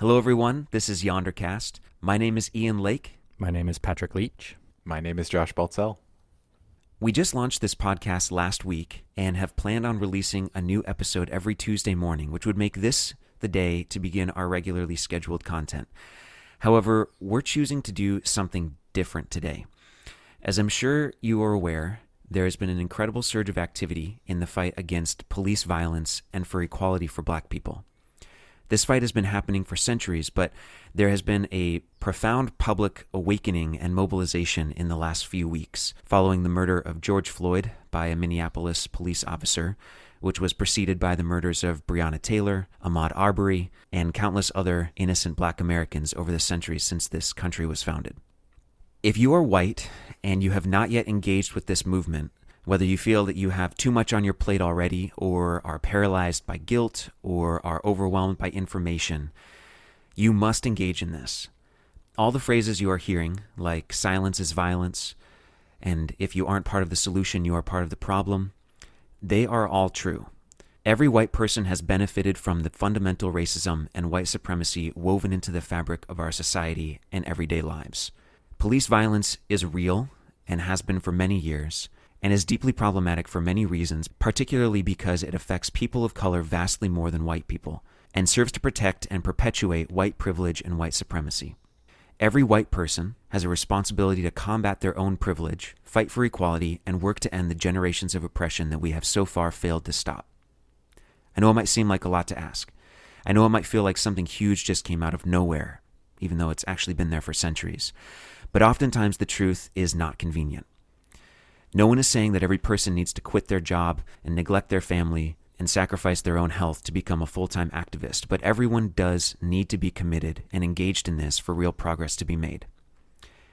Hello, everyone. This is Yondercast. My name is Ian Lake. My name is Patrick Leach. My name is Josh Baltzell. We just launched this podcast last week and have planned on releasing a new episode every Tuesday morning, which would make this the day to begin our regularly scheduled content. However, we're choosing to do something different today. As I'm sure you are aware, there has been an incredible surge of activity in the fight against police violence and for equality for black people. This fight has been happening for centuries, but there has been a profound public awakening and mobilization in the last few weeks following the murder of George Floyd by a Minneapolis police officer, which was preceded by the murders of Breonna Taylor, Ahmaud Arbery, and countless other innocent black Americans over the centuries since this country was founded. If you are white and you have not yet engaged with this movement, whether you feel that you have too much on your plate already, or are paralyzed by guilt, or are overwhelmed by information, you must engage in this. All the phrases you are hearing, like silence is violence, and if you aren't part of the solution, you are part of the problem, they are all true. Every white person has benefited from the fundamental racism and white supremacy woven into the fabric of our society and everyday lives. Police violence is real and has been for many years and is deeply problematic for many reasons, particularly because it affects people of color vastly more than white people, and serves to protect and perpetuate white privilege and white supremacy. Every white person has a responsibility to combat their own privilege, fight for equality, and work to end the generations of oppression that we have so far failed to stop. I know it might seem like a lot to ask. I know it might feel like something huge just came out of nowhere, even though it's actually been there for centuries. But oftentimes the truth is not convenient. No one is saying that every person needs to quit their job and neglect their family and sacrifice their own health to become a full time activist, but everyone does need to be committed and engaged in this for real progress to be made.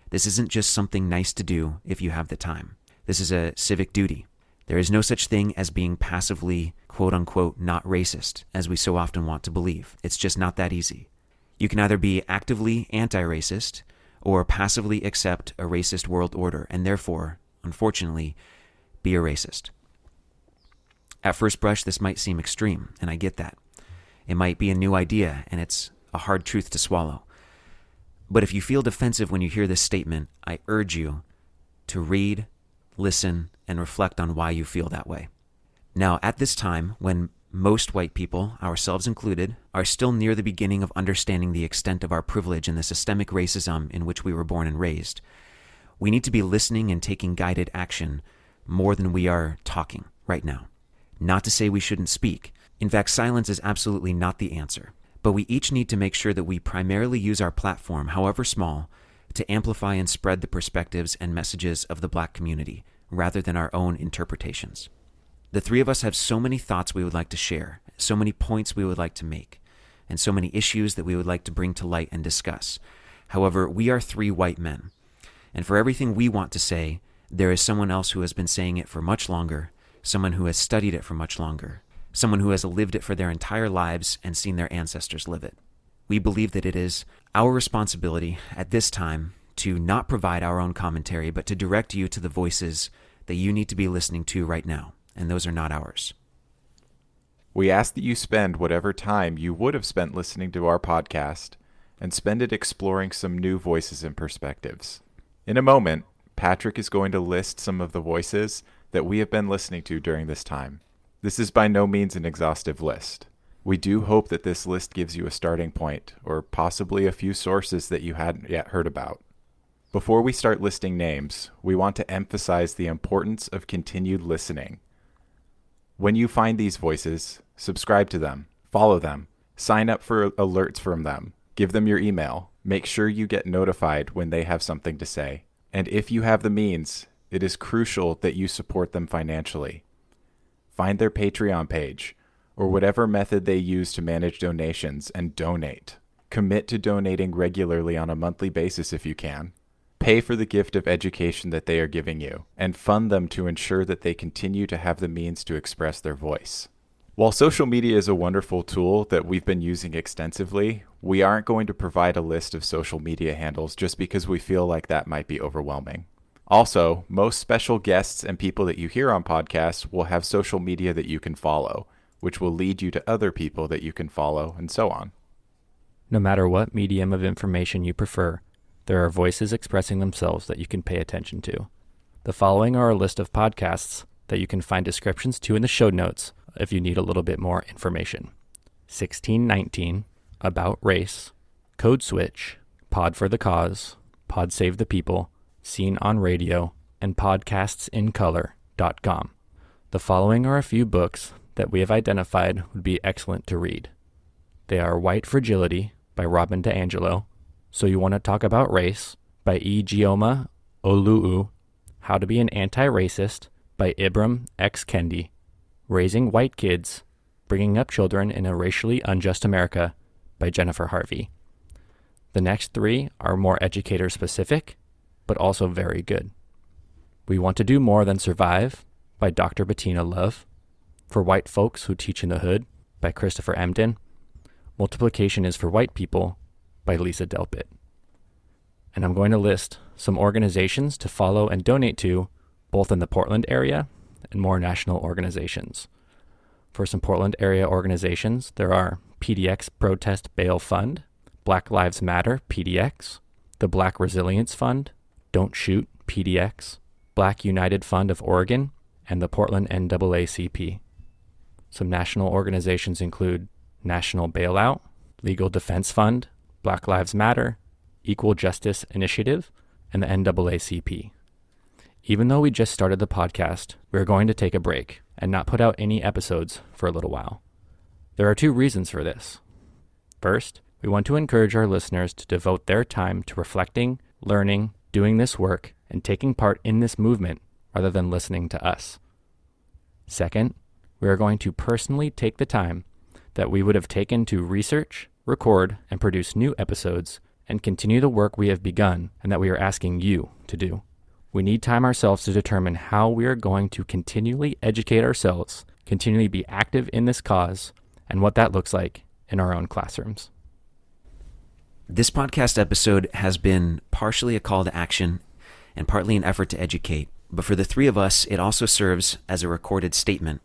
This isn't just something nice to do if you have the time. This is a civic duty. There is no such thing as being passively, quote unquote, not racist, as we so often want to believe. It's just not that easy. You can either be actively anti racist or passively accept a racist world order and therefore unfortunately, be a racist. At first brush, this might seem extreme, and I get that. It might be a new idea, and it's a hard truth to swallow. But if you feel defensive when you hear this statement, I urge you to read, listen, and reflect on why you feel that way. Now, at this time, when most white people, ourselves included, are still near the beginning of understanding the extent of our privilege and the systemic racism in which we were born and raised, we need to be listening and taking guided action more than we are talking right now. Not to say we shouldn't speak. In fact, silence is absolutely not the answer. But we each need to make sure that we primarily use our platform, however small, to amplify and spread the perspectives and messages of the black community rather than our own interpretations. The three of us have so many thoughts we would like to share, so many points we would like to make, and so many issues that we would like to bring to light and discuss. However, we are three white men, and for everything we want to say, there is someone else who has been saying it for much longer, someone who has studied it for much longer, someone who has lived it for their entire lives and seen their ancestors live it. We believe that it is our responsibility at this time to not provide our own commentary, but to direct you to the voices that you need to be listening to right now, and those are not ours. We ask that you spend whatever time you would have spent listening to our podcast and spend it exploring some new voices and perspectives. In a moment, Patrick is going to list some of the voices that we have been listening to during this time. This is by no means an exhaustive list. We do hope that this list gives you a starting point, or possibly a few sources that you hadn't yet heard about. Before we start listing names, we want to emphasize the importance of continued listening. When you find these voices, subscribe to them, follow them, sign up for alerts from them, give them your email, Make sure you get notified when they have something to say. And if you have the means, it is crucial that you support them financially. Find their Patreon page or whatever method they use to manage donations and donate. Commit to donating regularly on a monthly basis if you can. Pay for the gift of education that they are giving you and fund them to ensure that they continue to have the means to express their voice. While social media is a wonderful tool that we've been using extensively, we aren't going to provide a list of social media handles just because we feel like that might be overwhelming. Also, most special guests and people that you hear on podcasts will have social media that you can follow, which will lead you to other people that you can follow, and so on. No matter what medium of information you prefer, there are voices expressing themselves that you can pay attention to. The following are a list of podcasts that you can find descriptions to in the show notes if you need a little bit more information. 1619, About Race, Code Switch, Pod for the Cause, Pod Save the People, Scene on Radio, and podcastsincolor.com. The following are a few books that we have identified would be excellent to read. They are White Fragility by Robin DiAngelo, So You Want to Talk About Race by Ijeoma Oluo, How to Be an Anti-Racist by Ibram X. Kendi, Raising White Kids, Bringing Up Children in a Racially Unjust America by Jennifer Harvey. The next three are more educator specific, but also very good. We Want to Do More Than Survive by Dr. Bettina Love, For White Folks Who Teach in the Hood by Christopher Emdin. Multiplication is for White People by Lisa Delpit. And I'm going to list some organizations to follow and donate to, both in the Portland area and more national organizations. For some Portland area organizations, there are PDX Protest Bail Fund, Black Lives Matter PDX, the Black Resilience Fund, Don't Shoot PDX, Black United Fund of Oregon, and the Portland NAACP. Some national organizations include National Bailout, Legal Defense Fund, Black Lives Matter, Equal Justice Initiative, and the NAACP. Even though we just started the podcast, we are going to take a break and not put out any episodes for a little while. There are two reasons for this. First, we want to encourage our listeners to devote their time to reflecting, learning, doing this work, and taking part in this movement rather than listening to us. Second, we are going to personally take the time that we would have taken to research, record, and produce new episodes and continue the work we have begun and that we are asking you to do. We need time ourselves to determine how we are going to continually educate ourselves, continually be active in this cause, and what that looks like in our own classrooms. This podcast episode has been partially a call to action and partly an effort to educate, but for the three of us, it also serves as a recorded statement,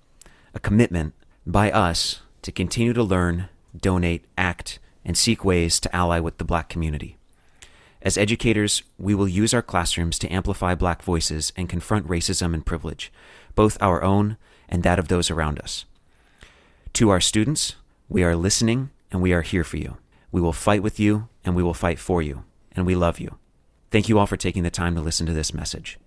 a commitment by us to continue to learn, donate, act, and seek ways to ally with the black community. As educators, we will use our classrooms to amplify black voices and confront racism and privilege, both our own and that of those around us. To our students, we are listening and we are here for you. We will fight with you and we will fight for you, and we love you. Thank you all for taking the time to listen to this message.